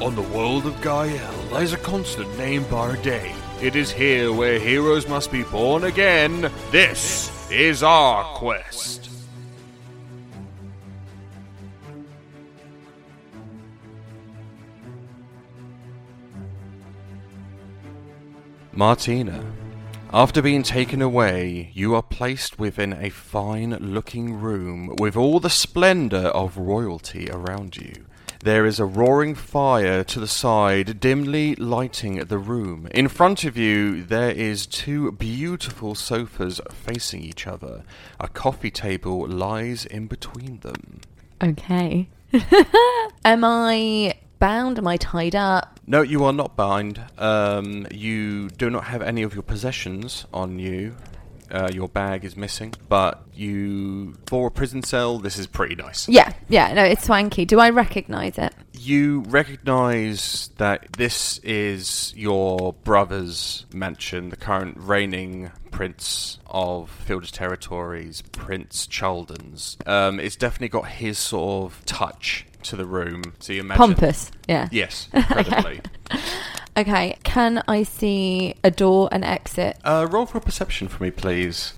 On the world of Gael lies a constant named Barday. It is here where heroes must be born again. This is our quest. Martina, after being taken away, you are placed within a fine looking room with all the splendour of royalty around you. There is a roaring fire to the side, dimly lighting the room. In front of you, there is two beautiful sofas facing each other. A coffee table lies in between them. Okay. Am I bound? Am I tied up? No, you are not bound. Um, you do not have any of your possessions on you. Uh, your bag is missing, but you, for a prison cell, this is pretty nice. Yeah, yeah, no, it's swanky. Do I recognise it? You recognize that this is your brother's mansion, the current reigning prince of Fielder's territories, Prince Chaldens. Um, it's definitely got his sort of touch to the room. So you imagine. Pompous, yeah. Yes, incredibly. Okay, can I see a door and exit? uh, roll for perception for me, please.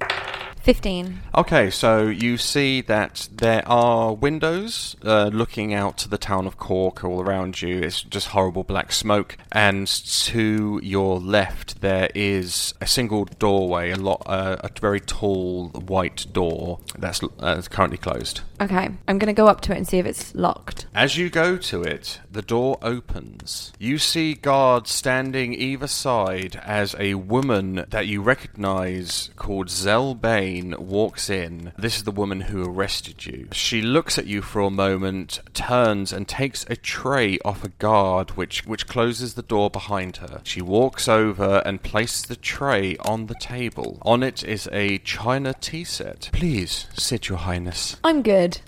15. Okay, so you see that there are windows uh, looking out to the town of Cork all around you. It's just horrible black smoke. And to your left, there is a single doorway, a lot, uh, a very tall white door that's uh, currently closed. Okay, I'm going to go up to it and see if it's locked. As you go to it, the door opens. You see guards standing either side as a woman that you recognize called Zell Walks in. This is the woman who arrested you. She looks at you for a moment, turns and takes a tray off a guard which which closes the door behind her. She walks over and places the tray on the table. On it is a china tea set. Please sit, your highness. I'm good.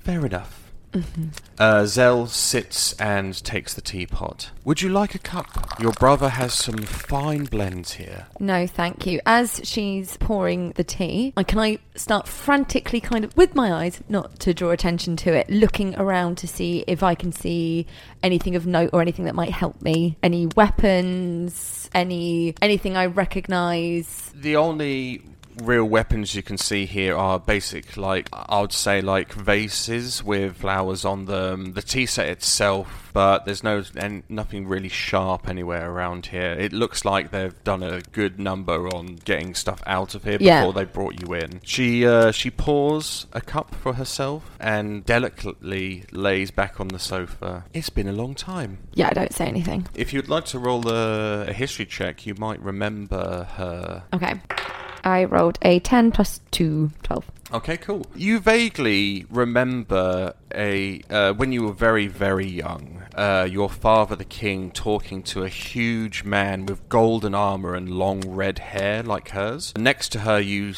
Fair enough. Uh, Zell sits and takes the teapot. Would you like a cup? Your brother has some fine blends here. No, thank you. As she's pouring the tea, can I start frantically kind of with my eyes, not to draw attention to it, looking around to see if I can see anything of note or anything that might help me. Any weapons, any anything I recognize. The only real weapons you can see here are basic, like, I would say, like vases with flowers on them. The tea set itself, but there's no and nothing really sharp anywhere around here. It looks like they've done a good number on getting stuff out of here before Yeah. they brought you in. She uh, she pours a cup for herself and delicately lays back on the sofa. It's been a long time. Yeah, I don't say anything. If you'd like to roll a, a history check, you might remember her. Okay. I rolled a 10 plus 2, 12. Okay, cool. You vaguely remember a uh, when you were very, very young, uh, your father, the king, talking to a huge man with golden armor and long red hair like hers. Next to her, you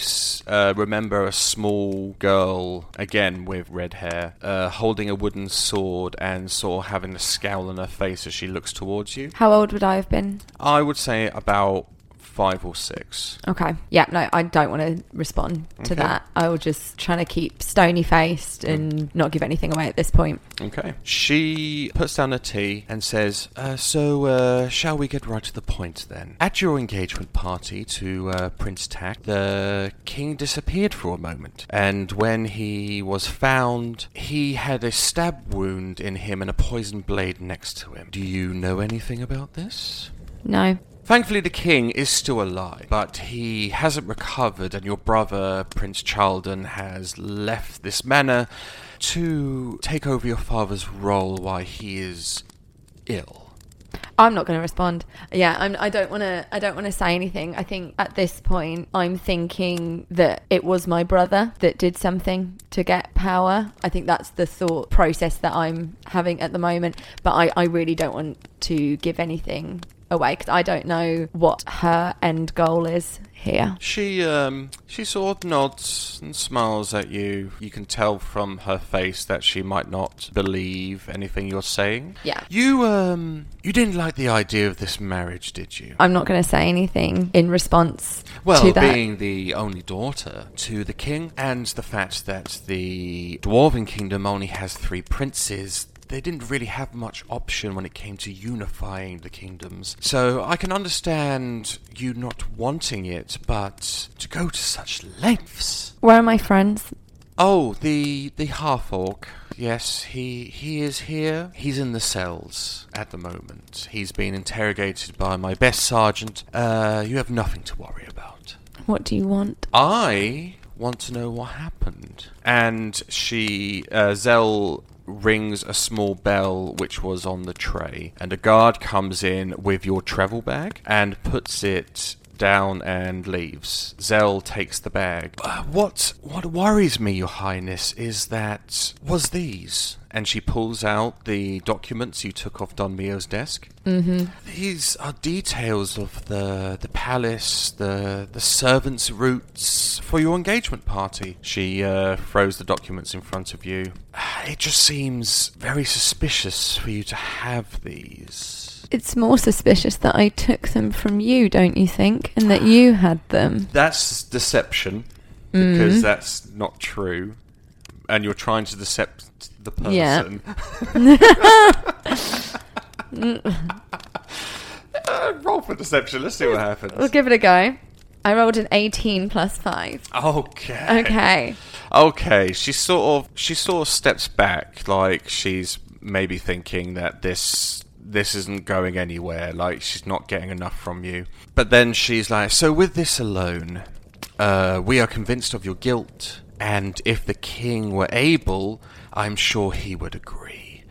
uh, remember a small girl, again with red hair, uh, holding a wooden sword and sort of having a scowl on her face as she looks towards you. How old would I have been? I would say about five or six. Okay. Yeah, no, I don't want to respond to Okay. that. I will just try to keep stony faced and not give anything away at this point. Okay. She puts down her tea and says, uh, So, uh, shall we get right to the point then? At your engagement party to uh, Prince Tak, the king disappeared for a moment. And when he was found, he had a stab wound in him and a poison blade next to him. Do you know anything about this? No. Thankfully, the king is still alive, but he hasn't recovered, and your brother, Prince Charlton, has left this manor to take over your father's role while he is ill. I'm not going to respond. Yeah, I'm, I don't want to. I don't want to say anything. I think at this point, I'm thinking that it was my brother that did something to get power. I think that's the thought process that I'm having at the moment. But I, I really don't want to give anything away because I don't know what her end goal is here. She um she sort of nods and smiles at you. You can tell from her face that she might not believe anything you're saying. Yeah. You um you didn't like the idea of this marriage, did you? I'm not going to say anything in response Well, to that. being the only daughter to the king, and the fact that the Dwarven Kingdom only has three princes, they didn't really have much option when it came to unifying the kingdoms. So I can understand you not wanting it, but to go to such lengths. Where are my friends? Oh, the the half orc. Yes, he he is here. He's in the cells at the moment. He's being interrogated by my best sergeant. Uh, you have nothing to worry about. What do you want? I want to know what happened. And she, uh, Zell rings a small bell which was on the tray, and a guard comes in with your travel bag and puts it down and leaves. Zell takes the bag. Uh, what what worries me, Your Highness, is that was these. And she pulls out the documents you took off Don Mio's desk. Mm-hmm. These are details of the the palace, the the servants' routes for your engagement party. She uh, throws the documents in front of you. It just seems very suspicious for you to have these. It's more suspicious that I took them from you, don't you think? And that you had them. That's deception because that's not true, and you're trying to decept the Yeah. person. Uh, roll for deception. Let's see what happens. We'll give it a go. I rolled an 18 plus 5. Okay. Okay. Okay. She sort of she sort of steps back, like she's maybe thinking that this this isn't going anywhere. Like she's not getting enough from you. But then she's like, so with this alone, uh, we are convinced of your guilt, and if the king were able, I'm sure he would agree.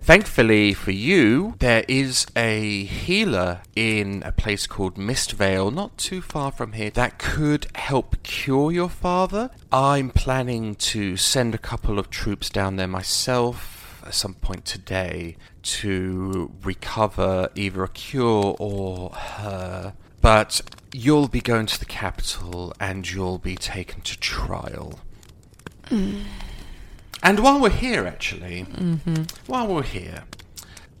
Thankfully for you, there is a healer in a place called Mistvale, not too far from here, that could help cure your father. I'm planning to send a couple of troops down there myself at some point today to recover either a cure or her. But you'll be going to the capital and you'll be taken to trial. Mm. And while we're here, actually, mm-hmm. while we're here,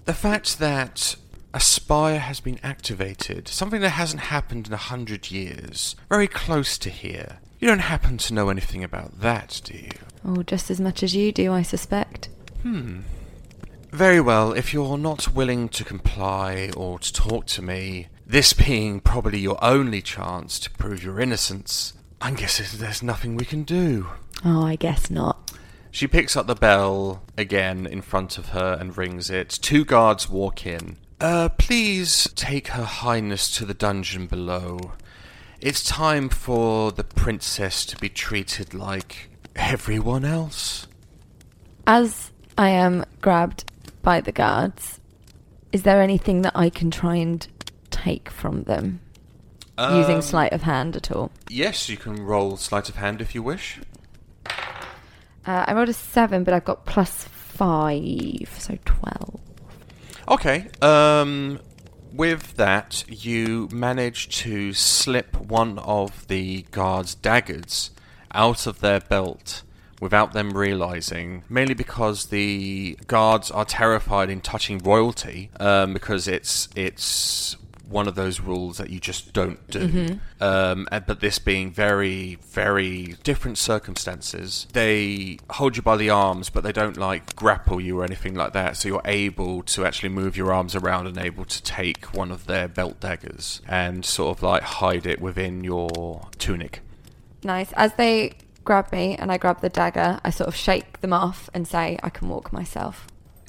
the fact that a Aspire has been activated, something that hasn't happened in a hundred years, very close to here. You don't happen to know anything about that, do you? Oh, just as much as you do, I suspect. Hmm. Very well, if you're not willing to comply or to talk to me, this being probably your only chance to prove your innocence, I guess there's nothing we can do. Oh, I guess not. She picks up the bell again in front of her and rings it. Two guards walk in. Uh, please take Her Highness to the dungeon below. It's time for the princess to be treated like everyone else. As I am grabbed by the guards, is there anything that I can try and take from them? using Um, sleight of hand at all? Yes, you can roll sleight of hand if you wish. Uh, I rolled a 7, but I've got plus 5, so 12. Okay. Um, with that, you manage to slip one of the guards' daggers out of their belt without them realizing, mainly because the guards are terrified in touching royalty, um, because it's it's one of those rules that you just don't do. Mm-hmm. Um, and- but this being very, very different circumstances, they hold you by the arms, but they don't like grapple you or anything like that. So you're able to actually move your arms around and able to take one of their belt daggers and sort of like hide it within your tunic. Nice. As they grab me and I grab the dagger, I sort of shake them off and say, I can walk myself.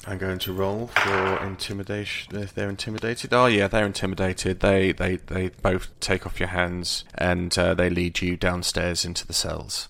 I'm going to roll for intimidation if they're intimidated. Oh yeah, they're intimidated. They they, they both take off your hands and uh, they lead you downstairs into the cells.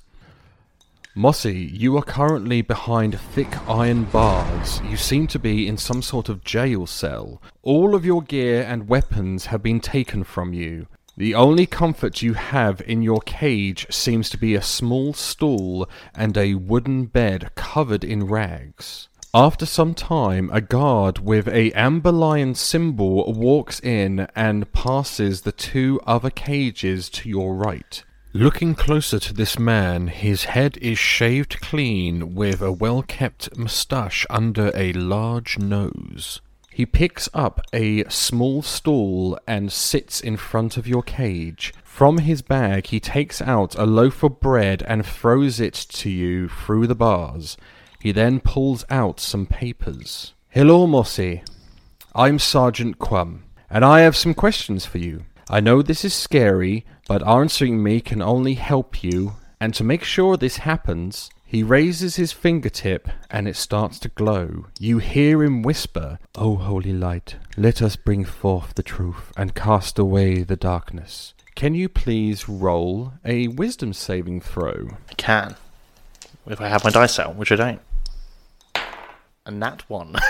Mossy, you are currently behind thick iron bars. You seem to be in some sort of jail cell. All of your gear and weapons have been taken from you. The only comfort you have in your cage seems to be a small stool and a wooden bed covered in rags. After some time, a guard with a amber lion symbol walks in and passes the two other cages to your right. Looking closer to this man, his head is shaved clean with a well kept moustache under a large nose. He picks up a small stool and sits in front of your cage. From his bag, he takes out a loaf of bread and throws it to you through the bars. He then pulls out some papers. Hello, Mossy. I'm Sergeant Quum, and I have some questions for you. I know this is scary, but answering me can only help you, and to make sure this happens, he raises his fingertip and it starts to glow. You hear him whisper, O holy light, let us bring forth the truth and cast away the darkness. Can you please roll a wisdom saving throw? I can. If I have my dice out, which I don't. And that one.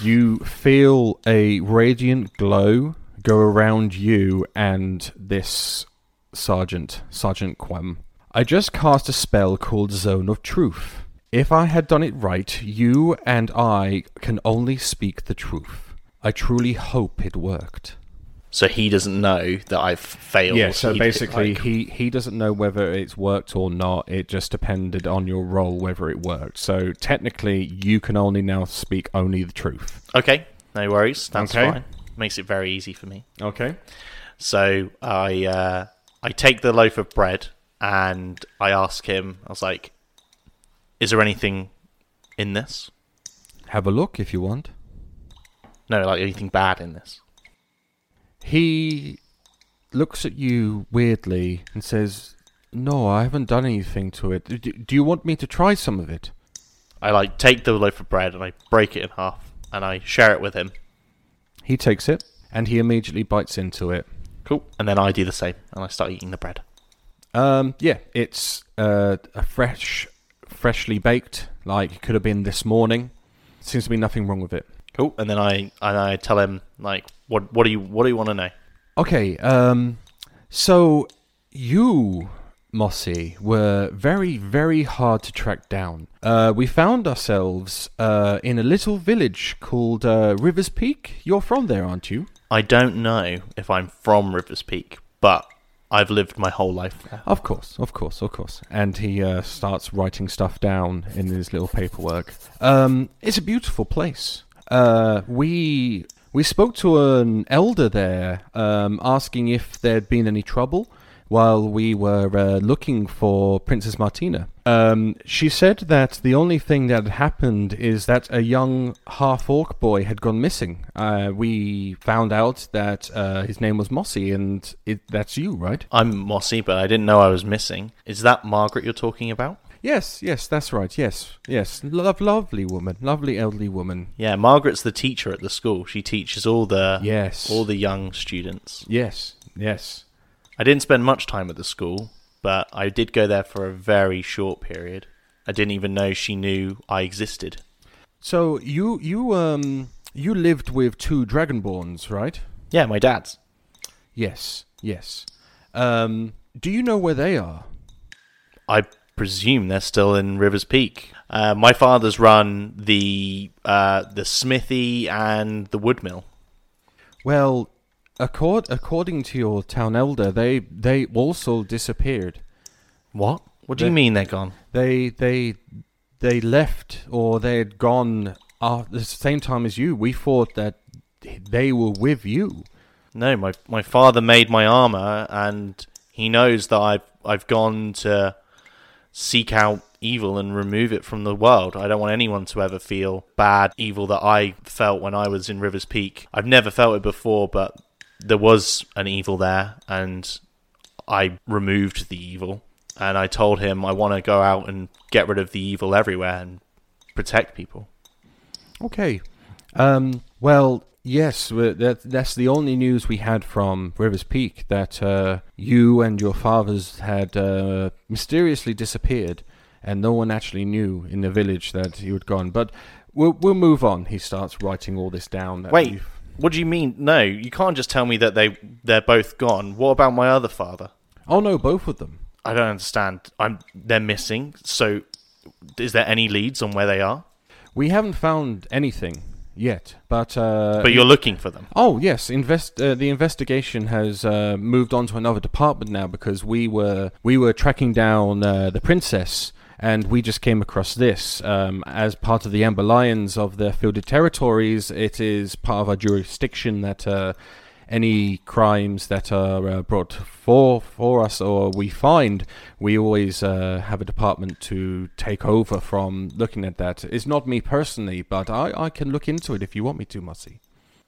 You feel a radiant glow go around you and this sergeant, Sergeant Quem. I just cast a spell called Zone of Truth. If I had done it right, you and I can only speak the truth. I truly hope it worked. so he doesn't know that I've failed. Yeah, so He- basically, like- he, he doesn't know whether it's worked or not. It just depended on your role whether it worked. So technically, you can only now speak only the truth. Okay, no worries. That's Okay. fine. Makes it very easy for me. Okay. So I uh, I take the loaf of bread and I ask him. I was like, "Is there anything in this? Have a look if you want. No, like anything bad in this?" He looks at you weirdly and says, No, I haven't done anything to it. Do, do you want me to try some of it? I like take the loaf of bread and I break it in half and I share it with him. He takes it and he immediately bites into it. Cool. And then I do the same and I start eating the bread. Um, yeah, it's uh, a fresh, freshly baked, like it could have been this morning. Seems to be nothing wrong with it. Cool. And then I and I tell him like, "What what do you what do you want to know?" Okay, um, so you, Mossy, were very, very hard to track down. Uh, we found ourselves uh, in a little village called uh, Rivers Peak. You're from there, aren't you? I don't know if I'm from Rivers Peak, but I've lived my whole life there. Of course, of course, of course. And he uh, starts writing stuff down in his little paperwork. Um, it's a beautiful place. Uh, we we spoke to an elder there, um, asking if there'd been any trouble while we were uh, looking for Princess Martina. Um, she said that the only thing that had happened is that a young half orc boy had gone missing. Uh, we found out that uh, his name was Mossy, and it, that's you, right? I'm Mossy, but I didn't know I was missing. Is that Margaret you're talking about? Yes, yes, that's right. Yes, yes. Love, lovely woman, lovely elderly woman. Yeah, Margaret's the teacher at the school. She teaches all the Yes. all the young students. Yes, yes. I didn't spend much time at the school, but I did go there for a very short period. I didn't even know she knew I existed. So you, you, um, you lived with two dragonborns, right? Yeah, my dad's. Yes, yes. Um, do you know where they are? I presume they're still in Rivers Peak. Uh, my father's run the uh, the smithy and the woodmill. Well, accord, according to your town elder, they they also disappeared. What? What do you mean they're gone? They they they left or they had gone at the same time as you. We thought that they were with you. No, my my father made my armor, and he knows that I've I've gone to seek out evil and remove it from the world. I don't want anyone to ever feel bad evil that I felt when I was in Rivers Peak. I've never felt it before, but there was an evil there, and I removed the evil. And I told him I want to go out and get rid of the evil everywhere and protect people. Okay. Um, well, yes, that, that's the only news we had from Rivers Peak that uh, you and your fathers had uh, mysteriously disappeared, and no one actually knew in the village that you had gone. But we'll we'll move on. He starts writing all this down. Wait, you've- what do you mean? No, you can't just tell me that they they're both gone. What about my other father? Oh no, both of them. I don't understand. I'm they're missing. So, is there any leads on where they are? We haven't found anything yet, but uh, But you're looking for them. Oh yes, invest. Uh, the investigation has uh, moved on to another department now because we were we were tracking down uh, the princess, and we just came across this um, as part of the Amber Lions of the Fielded Territories. It is part of our jurisdiction that uh, any crimes that are uh, brought for for us or we find, we always uh, have a department to take over from looking at that. It's not me personally, but I, I can look into it if you want me to, Mussy.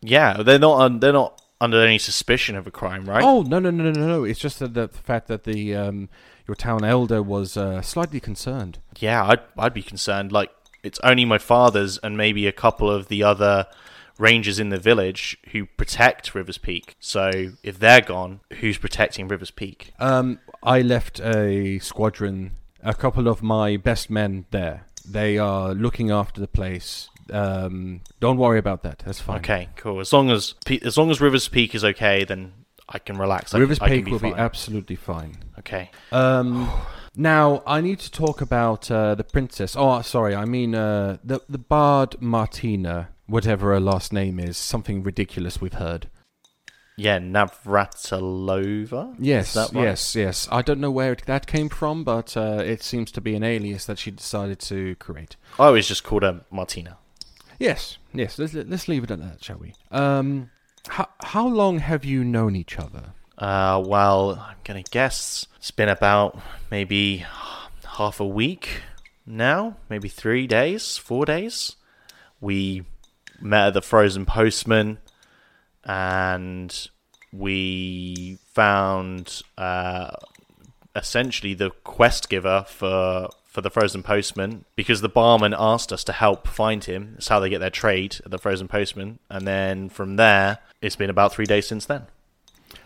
Yeah, they're not. Un- they're not under any suspicion of a crime, right? Oh no no no no no! no. It's just the, the fact that the um, your town elder was uh, slightly concerned. Yeah, I'd I'd be concerned. Like it's only my father's and maybe a couple of the other rangers in the village who protect Rivers Peak. So if they're gone, who's protecting Rivers Peak? Um, I left a squadron, a couple of my best men there. They are looking after the place. Um, don't worry about that. That's fine. Okay, cool. As long as as long as Rivers Peak is okay, then I can relax. I, Rivers I Peak be will be absolutely fine. okay. Um, now I need to talk about uh, the princess. Oh, sorry, I mean uh, the the bard Martina, whatever her last name is. Something ridiculous we've heard. Yeah, Navratilova. Yes, right? yes, yes. I don't know where it, that came from, but uh, it seems to be an alias that she decided to create. I always just called her Martina. Yes, yes. Let's let's leave it at that, shall we? Um, how how long have you known each other? Uh, well, I'm gonna guess it's been about maybe half a week now, maybe three days, four days. We met at the Frozen Postman, and we found uh, essentially the quest giver for for the Frozen Postman because the barman asked us to help find him. That's how they get their trade at the Frozen Postman, and then from there, it's been about three days since then.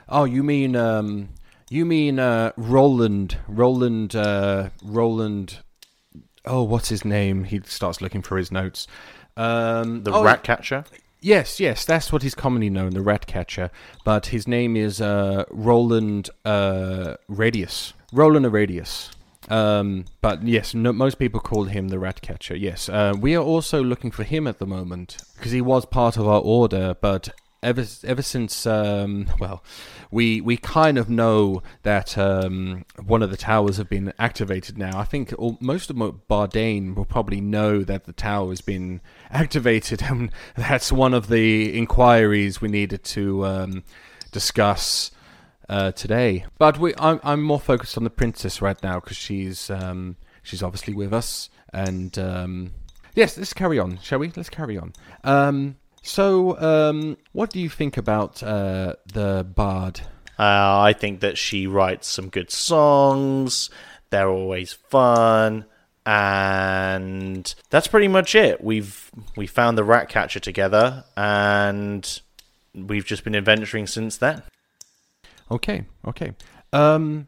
Oh, you mean um, you mean uh, Roland, Roland, uh, Roland. Oh, what's his name? He starts looking for his notes. Um, The oh, rat catcher. Yes, yes, that's what he's commonly known, the rat catcher. But his name is uh, Roland uh, Radius. Roland Radius. Um, but yes, no, most people call him the rat catcher. Yes, uh, we are also looking for him at the moment because he was part of our order, but ever ever since um, well, we we kind of know that um, one of the towers have been activated now. I think all, most of Bardane will probably know that the tower has been activated, and that's one of the inquiries we needed to um, discuss uh, today. But we, I'm, I'm more focused on the princess right now because she's um, she's obviously with us. And um, yes, let's carry on, shall we? Let's carry on. Um, so, um, what do you think about uh, the bard? Uh, I think that she writes some good songs. They're always fun, and that's pretty much it. We've we found the rat catcher together, and we've just been adventuring since then. Okay, okay. Um,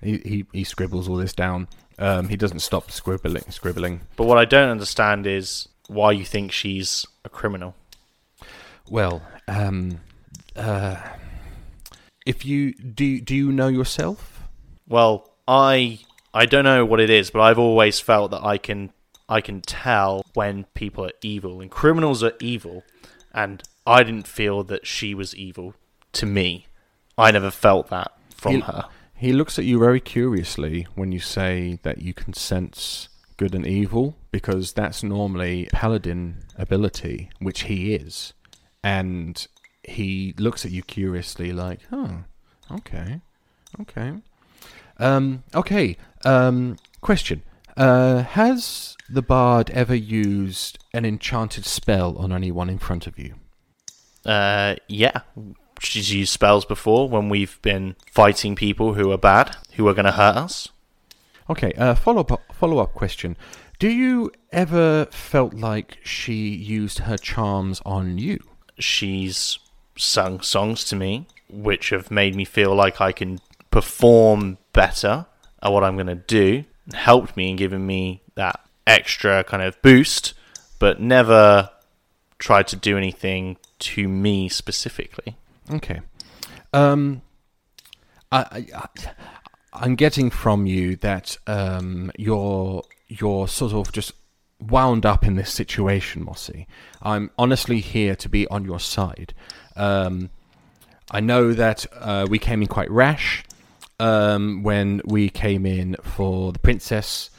he, he he scribbles all this down. Um, he doesn't stop scribbling, scribbling. But what I don't understand is why you think she's a criminal. Well, um, uh, if you do, do you know yourself? Well, I I don't know what it is, but I've always felt that I can I can tell when people are evil and criminals are evil, and I didn't feel that she was evil to me. I never felt that from he, her. He looks at you very curiously when you say that you can sense good and evil, because that's normally paladin ability, which he is. and he looks at you curiously, like, "Huh, okay, okay, um, okay." Um, question: uh, Has the bard ever used an enchanted spell on anyone in front of you? Uh, yeah. She's used spells before when we've been fighting people who are bad, who are going to hurt us. Okay. Uh, follow up. Follow up question: Do you ever felt like she used her charms on you? She's sung songs to me, which have made me feel like I can perform better at what I'm going to do, helped me and given me that extra kind of boost, but never tried to do anything to me specifically. Okay. Um, I, I, I'm getting from you that um, you're you're sort of just wound up in this situation, Mossy. I'm honestly here to be on your side. Um, I know that uh, we came in quite rash um, when we came in for the princess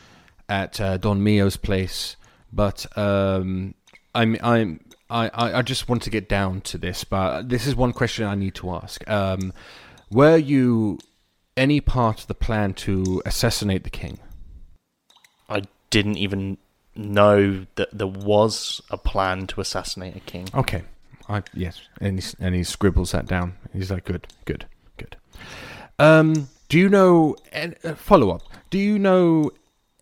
at uh, Don Mio's place, but um, I'm I'm I, I I just want to get down to this, but this is one question I need to ask. Um, were you any part of the plan to assassinate the king? I didn't even know that there was a plan to assassinate a king. Okay. I yes, and he, and he scribbles that down. He's like, good, good, good. Um, do you know? Uh, follow up. Do you know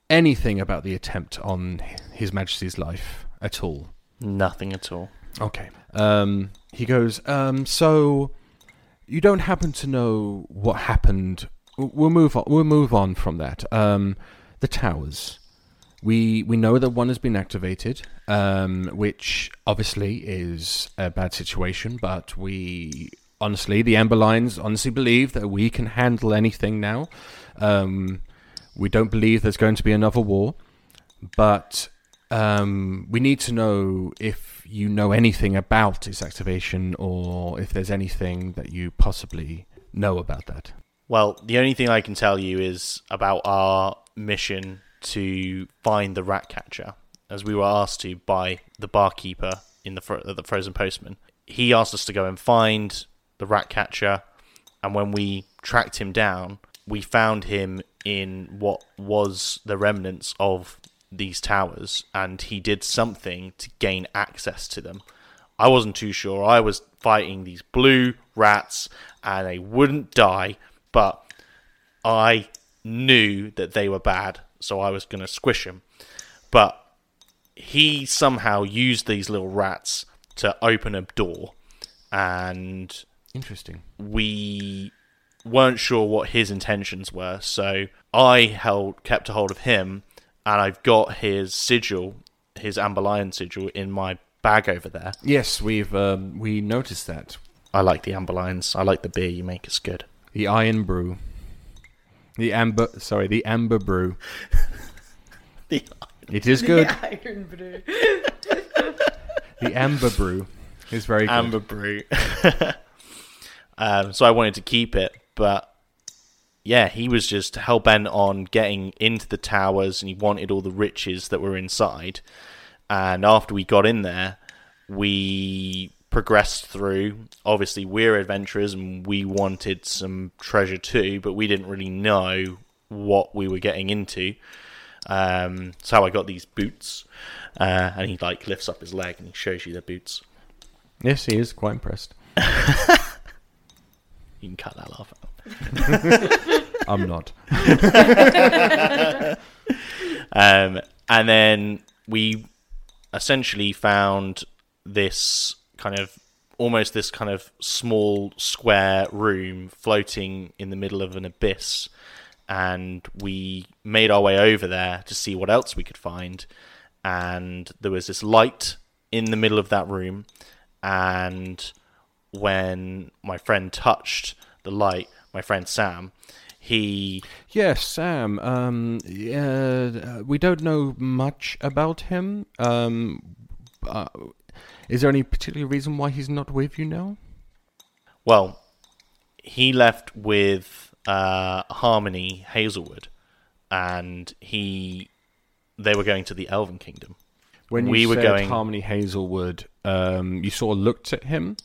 anything about the attempt on His Majesty's life at all? Nothing at all. Okay. Um, he goes. Um, so you don't happen to know what happened? We'll move on. We'll move on from that. Um, the towers. We we know that one has been activated, um, which obviously is a bad situation. But we honestly, the Amber Lions honestly believe that we can handle anything now. Um, we don't believe there's going to be another war, but um, we need to know if you know anything about its activation, or if there's anything that you possibly know about that. Well, the only thing I can tell you is about our mission to find the rat catcher, as we were asked to by the barkeeper in the the frozen postman. He asked us to go and find the rat catcher, and when we tracked him down, we found him in what was the remnants of these towers, and he did something to gain access to them. I wasn't too sure. I was fighting these blue rats, and they wouldn't die, but I knew that they were bad, so I was going to squish them. But he somehow used these little rats to open a door, and Interesting. we weren't sure what his intentions were. So I held kept a hold of him, and I've got his sigil, his amber lion sigil, in my bag over there. Yes, we've um, we noticed that I like the amber lions. I like the beer you make. It's good. the Iron Brew, the Amber. Sorry, the Amber Brew. The It is good. The Iron brew. The Amber Brew is very good. amber brew. um, so I wanted to keep it, but yeah, he was just hell bent on getting into the towers, and he wanted all the riches that were inside. And after we got in there, we progressed through. Obviously, we're adventurers, and we wanted some treasure too, but we didn't really know what we were getting into. Um, so I got these boots, uh, and he like lifts up his leg and he shows you the boots. Yes, he is quite impressed. You can cut that laugh out. I'm not. Um, and then we essentially found this kind of almost this kind of small square room floating in the middle of an abyss. And we made our way over there to see what else we could find. And there was this light in the middle of that room. And when my friend touched the light, my friend Sam, he Yes, Sam. Um, yeah, we don't know much about him. Um, uh, is there any particular reason why he's not with you now? Well, he left with uh, Harmony Hazelwood, and he they were going to the Elven Kingdom. When you We were going- Harmony Hazelwood, Um, you sort of looked at him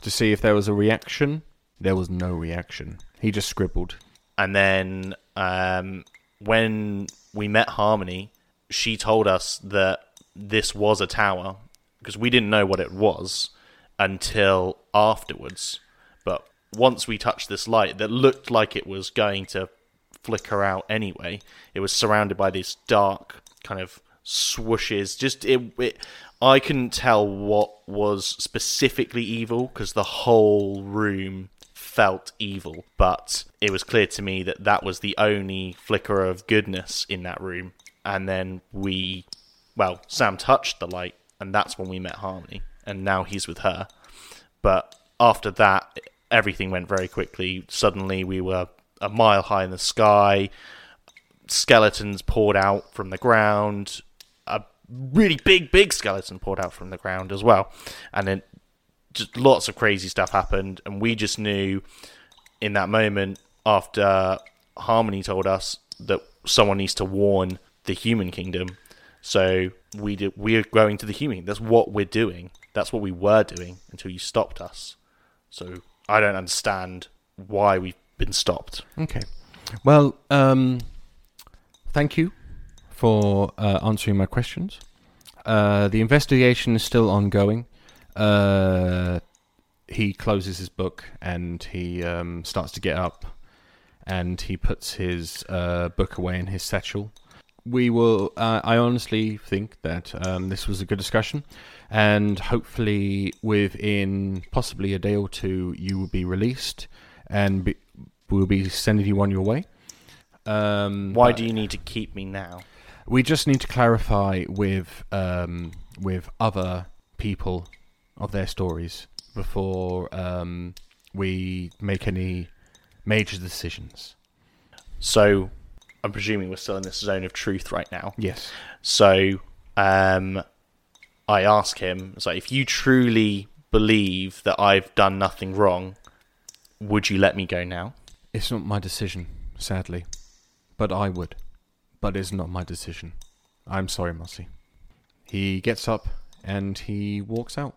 to see if there was a reaction. There was no reaction. He just scribbled. And then um, when we met Harmony, she told us that this was a tower because we didn't know what it was until afterwards. But once we touched this light that looked like it was going to flicker out anyway, it was surrounded by these dark kind of swooshes. Just it, it I couldn't tell what was specifically evil because the whole room felt evil, but it was clear to me that that was the only flicker of goodness in that room. And then we, well, Sam touched the light, and that's when we met Harmony, and now he's with her. But after that, everything went very quickly. Suddenly, we were a mile high in the sky. Skeletons poured out from the ground. A really big, big skeleton poured out from the ground as well. And then just lots of crazy stuff happened. And we just knew in that moment, after Harmony told us that someone needs to warn the human kingdom. So we did, we're going to the human. That's what we're doing. That's what we were doing until you stopped us. So I don't understand why we've been stopped. Okay. Well, um, thank you for uh, answering my questions. Uh, the investigation is still ongoing. Uh, he closes his book and he um, starts to get up and he puts his uh, book away in his satchel. We will. Uh, I honestly think that um, this was a good discussion, and hopefully, within possibly a day or two, you will be released, and be, we'll be sending you on your way. Um, Why do you need to keep me now? we just need to clarify with um, with other people of their stories before um, we make any major decisions. So I'm presuming we're still in this zone of truth right now. Yes. So um, I ask him, it's like, if you truly believe that I've done nothing wrong, would you let me go now? It's not my decision, sadly. But I would. But it's not my decision. I'm sorry, Mossy. He gets up and he walks out.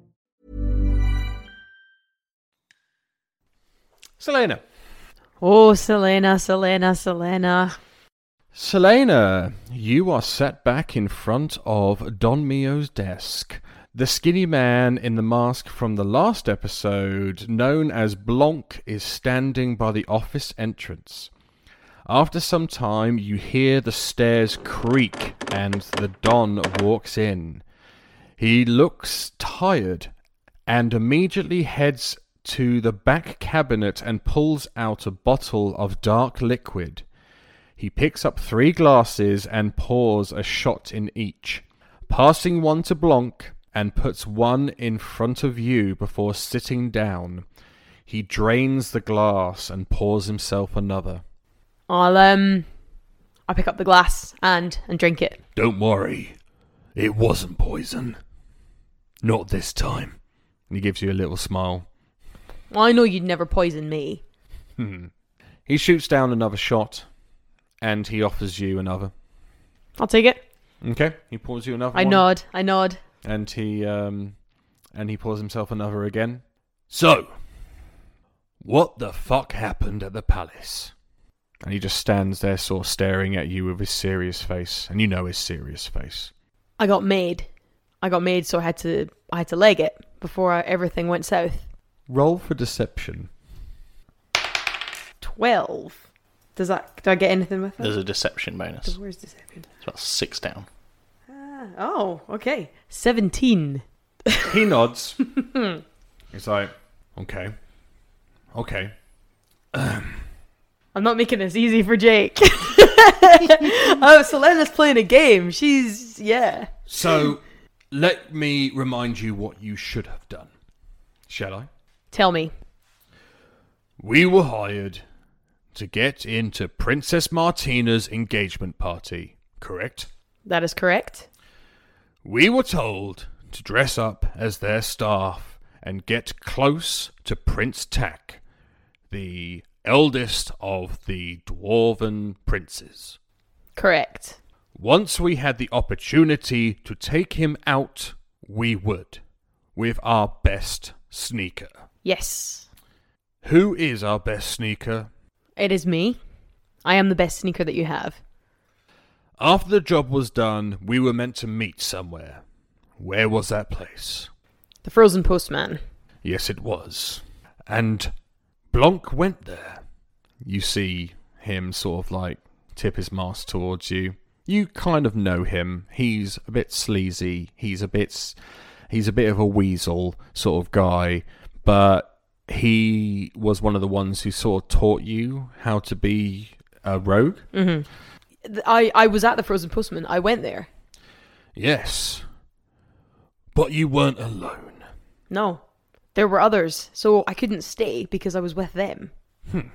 Selena. Oh, Selena, Selena, Selena. Selena, you are sat back in front of Don Mio's desk. The skinny man in the mask from the last episode, known as Blanc, is standing by the office entrance. After some time, you hear the stairs creak and the Don walks in. He looks tired and immediately heads to the back cabinet and pulls out a bottle of dark liquid. He picks up three glasses and pours a shot in each, passing one to Blanc and puts one in front of you before sitting down. He drains the glass and pours himself another. I'll um, I pick up the glass and and drink it. Don't worry, it wasn't poison. Not this time. And he gives you a little smile. Well, I know you'd never poison me. He shoots down another shot, and he offers you another. I'll take it. Okay, he pours you another. I one. nod. I nod. and he um and he pours himself another again. So, what the fuck happened at the palace? And he just stands there, sort of staring at you with his serious face, and you know his serious face. I got made. I got made, so I had to I had to leg it before I, everything went south. Roll for deception. Twelve. Does that? Do I get anything with it? There's a deception bonus. Where's deception? It's about six down. Ah, oh, okay. Seventeen. He nods. Hmm. He's like, okay. Okay. I'm not making this easy for Jake. oh, Selena's playing a game. She's yeah. So, let me remind you what you should have done. Shall I? Tell me. We were hired to get into Princess Martina's engagement party, correct? That is correct. We were told to dress up as their staff and get close to Prince Tak, the eldest of the dwarven princes. Correct. Once we had the opportunity to take him out, we would, with our best sneaker. Yes. Who is our best sneaker? It is me. I am the best sneaker that you have. After the job was done, we were meant to meet somewhere. Where was that place? The frozen postman. Yes, it was. And Blanc went there. You see him sort of like tip his mask towards you. You kind of know him. He's a bit sleazy. He's a bit he's a bit of a weasel sort of guy, but he was one of the ones who sort of taught you how to be a rogue. Mm-hmm. Th- I, I was at the frozen postman. I went there. Yes. But you weren't alone. No. There were others, so I couldn't stay because I was with them. Hmm.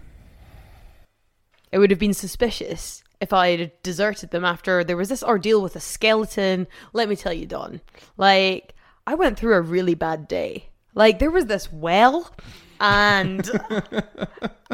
It would have been suspicious if I had deserted them after there was this ordeal with a skeleton. Let me tell you, Don. Like, I went through a really bad day. Like, there was this well, and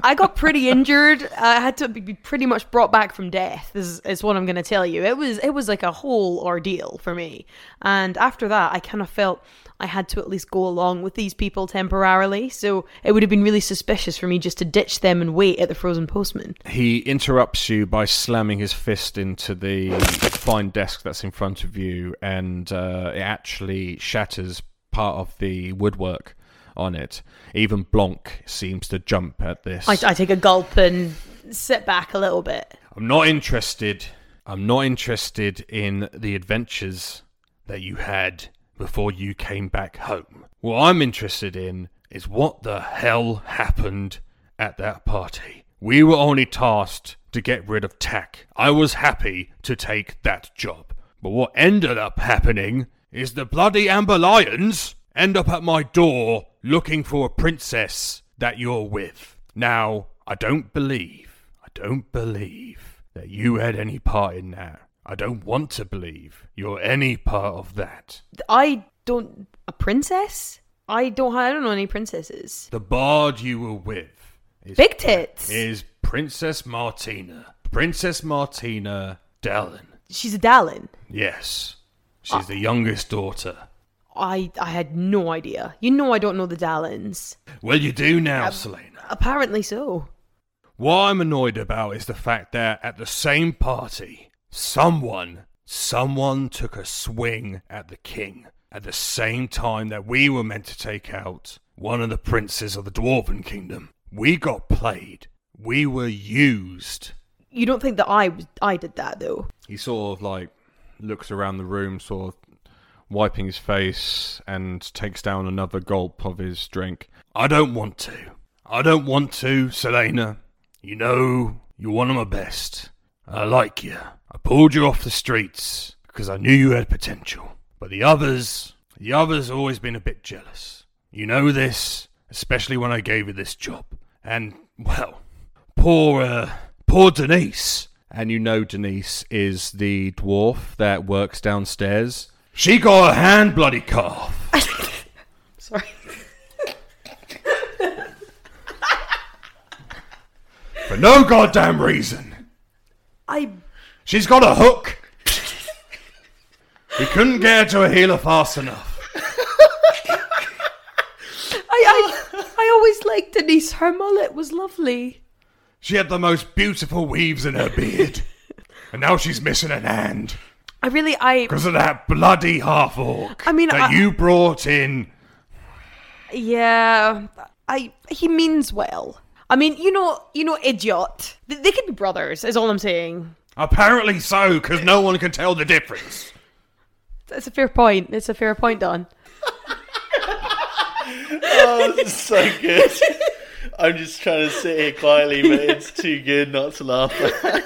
I got pretty injured. I had to be pretty much brought back from death. Is is what I'm going to tell you. It was it was like a whole ordeal for me. And after that, I kind of felt I had to at least go along with these people temporarily. So it would have been really suspicious for me just to ditch them and wait at the frozen postman. He interrupts you by slamming his fist into the fine desk that's in front of you, and uh, it actually shatters part of the woodwork on it. Even Blanc seems to jump at this. I, I take a gulp and sit back a little bit. I'm not interested. I'm not interested in the adventures that you had before you came back home. What I'm interested in is what the hell happened at that party. We were only tasked to get rid of Tack. I was happy to take that job. But what ended up happening is the bloody Amber Lions end up at my door looking for a princess that you're with. Now, I don't believe, I don't believe that you had any part in that. I don't want to believe you're any part of that. I don't a princess. I don't. I don't know any princesses. The bard you were with is, Big tits. is Princess Martina. Princess Martina Dallin. She's a Dallin. Yes. She's the youngest daughter. I I had no idea. You know I don't know the Dallins. Well, you do now, Selena. Apparently so. What I'm annoyed about is the fact that at the same party, someone, someone took a swing at the king at the same time that we were meant to take out one of the princes of the Dwarven Kingdom. We got played. We were used. You don't think that I I did that though? He sort of like looks around the room, sort of wiping his face, and takes down another gulp of his drink. I don't want to. I don't want to, Selena. You know, you're one of my best. I like you. I pulled you off the streets because I knew you had potential. But the others, the others have always been a bit jealous. You know this, especially when I gave you this job. And, well, poor, uh, poor Denise. And you know Denise is the dwarf that works downstairs. She got a hand bloody off. Sorry. For no goddamn reason. I She's got a hook. We couldn't get her to a healer fast enough. I I, I always liked Denise. Her mullet was lovely. She had the most beautiful weaves in her beard. And now she's missing an hand. I really, I, Because of that bloody half orc I mean, that I- you brought in. yeah, I, he means well. I mean, you know, you know, idiot. They, they could be brothers. Is all I'm saying. Apparently so, because no one can tell the difference. That's a fair point. It's a fair point, Don. Oh, this is so good. I'm just trying to sit here quietly, but it's too good not to laugh.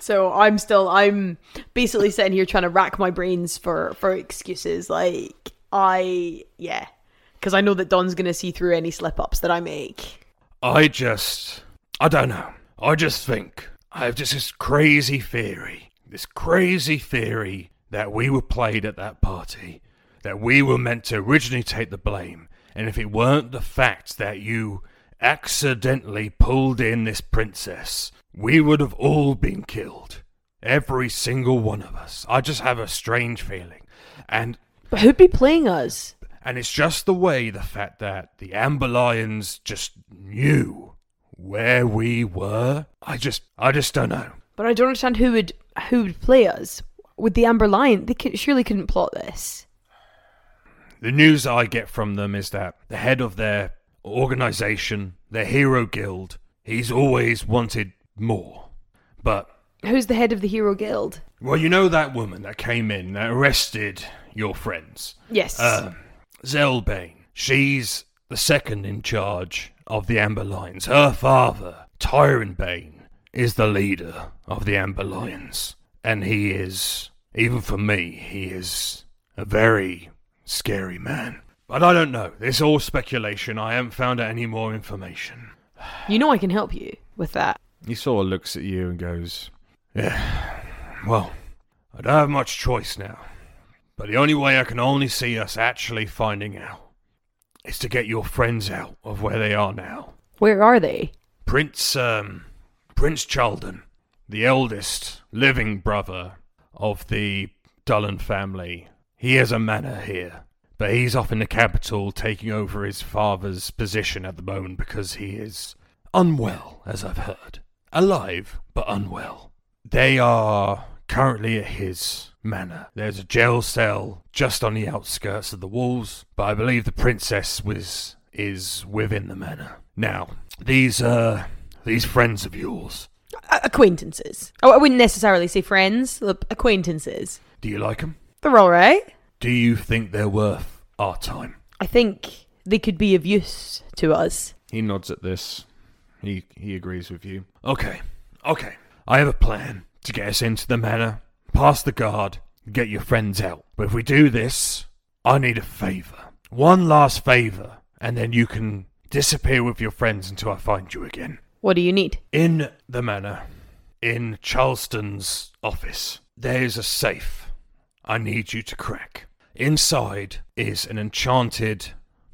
So I'm still, I'm basically sitting here trying to rack my brains for for excuses. Like I, yeah, because I know that Don's gonna see through any slip ups that I make. I just. I don't know. I just think. I have just this crazy theory. This crazy theory that we were played at that party. That we were meant to originally take the blame. And if it weren't the fact that you accidentally pulled in this princess, we would have all been killed. Every single one of us. I just have a strange feeling. And But who'd be playing us? and it's just the way the fact that the Amber Lions just knew where we were. I just, I just don't know. But I don't understand who would who would play us with the Amber Lion. They could, surely couldn't plot this. The news I get from them is that the head of their organization, their hero guild, he's always wanted more. But, Who's the head of the Hero Guild? well, you know that woman that came in that arrested your friends? Yes. Uh, Zelbane. She's the second in charge of the Amber Lions. Her father, Tyron Bane, is the leader of the Amber Lions. And he is, even for me, he is a very scary man. But I don't know. It's all speculation. I haven't found out any more information. you know I can help you with that. He sort of looks at you and goes, Yeah, well, I don't have much choice now. But the only way I can only see us actually finding out is to get your friends out of where they are now. Where are they? Prince, um, Prince Chalden, the eldest living brother of the Dullen family, he has a manor here. But he's off in the capital taking over his father's position at the moment because he is unwell, as I've heard. Alive, but unwell. They are currently at his manor. There's a jail cell just on the outskirts of the walls, but I believe the princess was is within the manor. Now, these uh these friends of yours, A- acquaintances. Oh, I wouldn't necessarily say friends. Look, acquaintances. do you like them? They're all right. Do you think they're worth our time? I think they could be of use to us. He nods at this. He he agrees with you. Okay, okay. I have a plan to get us into the manor, past the guard, and get your friends out. But if we do this, I need a favour. One last favour, and then you can disappear with your friends until I find you again. What do you need? In the manor, in Charleston's office, there is a safe I need you to crack. Inside is an enchanted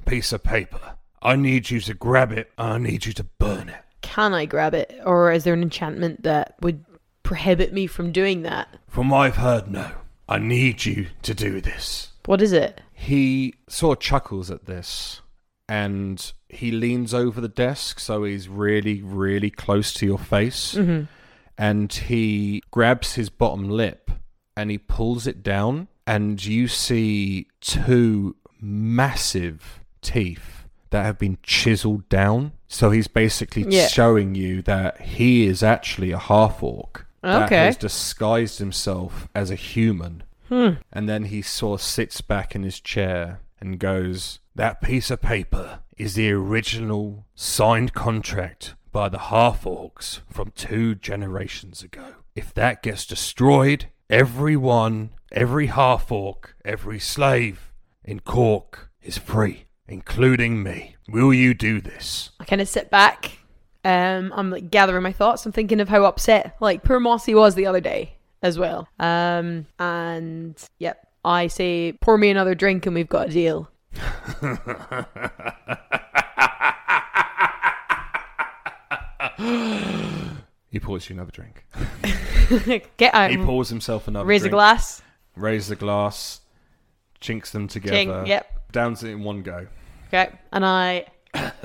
piece of paper. I need you to grab it, I need you to burn it. Can I grab it? Or is there an enchantment that would prohibit me from doing that? From what I've heard, no. I need you to do this. What is it? He sort of chuckles at this and he leans over the desk so he's really, really close to your face. Mm-hmm. And he grabs his bottom lip and he pulls it down, and you see two massive teeth that have been chiseled down. So he's basically Yeah. showing you that he is actually a half orc that has disguised himself as a human. Hmm. And then he sort of sits back in his chair and goes, That piece of paper is the original signed contract by the half orcs from two generations ago. If that gets destroyed, everyone, every half orc, every slave in Cork is free, including me. Will you do this? I kind of sit back. Um, I'm like gathering my thoughts. I'm thinking of how upset like poor Mossy was the other day as well. Um, and yep, I say pour me another drink and we've got a deal. he pours you another drink. Get out. He pours himself another Raise a glass. Raise the glass, chinks them together. Chink, yep. Downs it in one go. Okay, and I,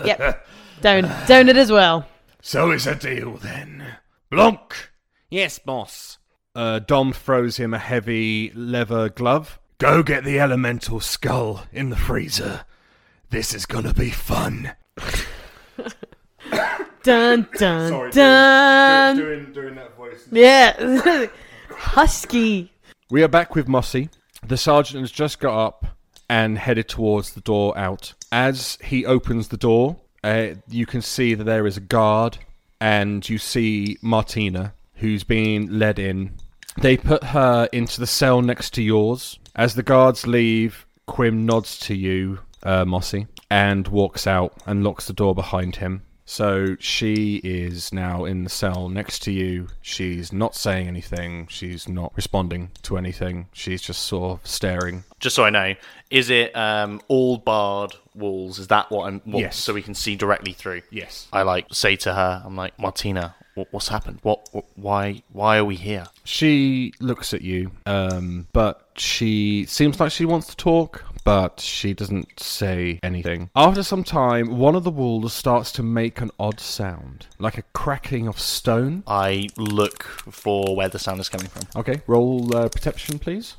yep, down down it as well. So it's a deal then. Blanc, Yes, boss. Uh, Dom throws him a heavy leather glove. Go get the elemental skull in the freezer. This is gonna be fun. Dun dun dun. doing, doing that voice. Yeah, husky. We are back with Mossy. The sergeant has just got up and headed towards the door out. As he opens the door, uh, you can see that there is a guard, and you see Martina, who's being led in. They put her into the cell next to yours. As the guards leave, Quim nods to you, uh, Mossy, and walks out and locks the door behind him. So she is now in the cell next to you. She's not saying anything. She's not responding to anything. She's just sort of staring. Just so I know, is it um, all barred walls? Is that what I'm? What, Yes. So we can see directly through. Yes. I like say to her, I'm like, Martina, what, what's happened? What, what? Why? Why are we here? She looks at you, um, but she seems like she wants to talk, but she doesn't say anything. After some time, one of the walls starts to make an odd sound, like a cracking of stone. I look for where the sound is coming from. Okay, roll uh, perception, please.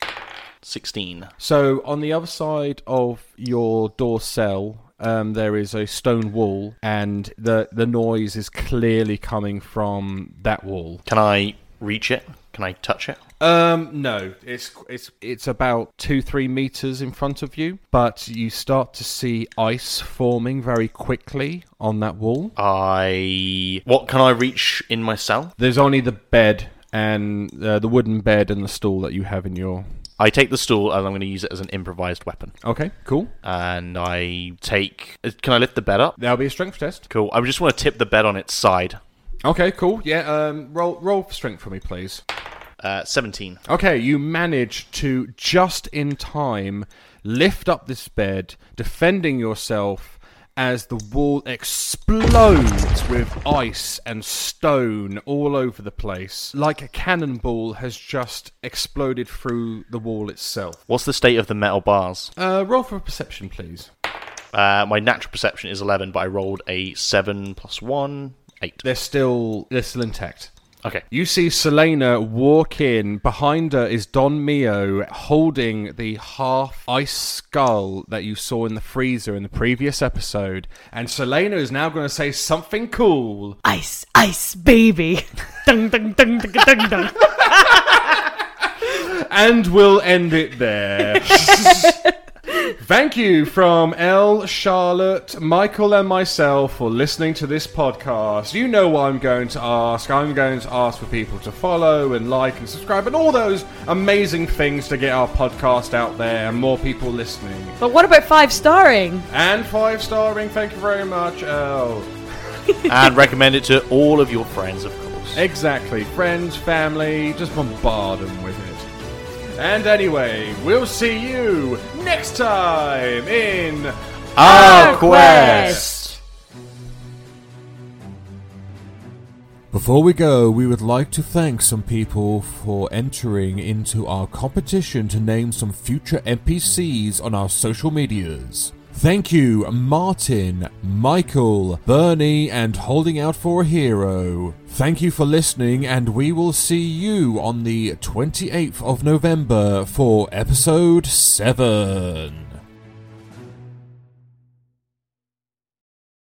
Sixteen. So on the other side of your door cell, um, there is a stone wall, and the the noise is clearly coming from that wall. Can I reach it? Can I touch it? Um, no, it's it's it's about two three meters in front of you, but you start to see ice forming very quickly on that wall. I. What can I reach in my cell? There's only the bed and uh, the wooden bed and the stool that you have in your. I take the stool and I'm going to use it as an improvised weapon. Okay, cool. And I take. uh, Can I lift the bed up? That'll be a strength test. Cool. I just want to tip the bed on its side. Okay, cool. Yeah. Um, roll roll strength for me, please. Uh, Seventeen. Okay, you manage to just in time lift up this bed, defending yourself as the wall explodes with ice and stone all over the place. Like a cannonball has just exploded through the wall itself. What's the state of the metal bars? Uh, roll for perception, please. Uh, my natural perception is 11, but I rolled a 7 plus 1, 8. They're still they're still intact. Okay. You see Selena walk in. Behind her is Don Mio holding the half ice skull that you saw in the freezer in the previous episode. And Selena is now going to say something cool. Ice, ice, baby. dung, dung, dung, dung, dung, dung. And we'll end it there. Thank you from Elle, Charlotte, Michael, and myself for listening to this podcast. You know what I'm going to ask. I'm going to ask for people to follow and like and subscribe and all those amazing things to get our podcast out there and more people listening. But what about five starring? And five starring, thank you very much, Elle. and recommend it to all of your friends, of course. Exactly. Friends, family, just bombard them with it. And anyway, we'll see you next time in Our quest! Before we go, we would like to thank some people for entering into our competition to name some future NPCs on our social medias. Thank you, Martin, Michael, Bernie, and Holding Out for a Hero. Thank you for listening, and we will see you on the 28th of November for episode 7.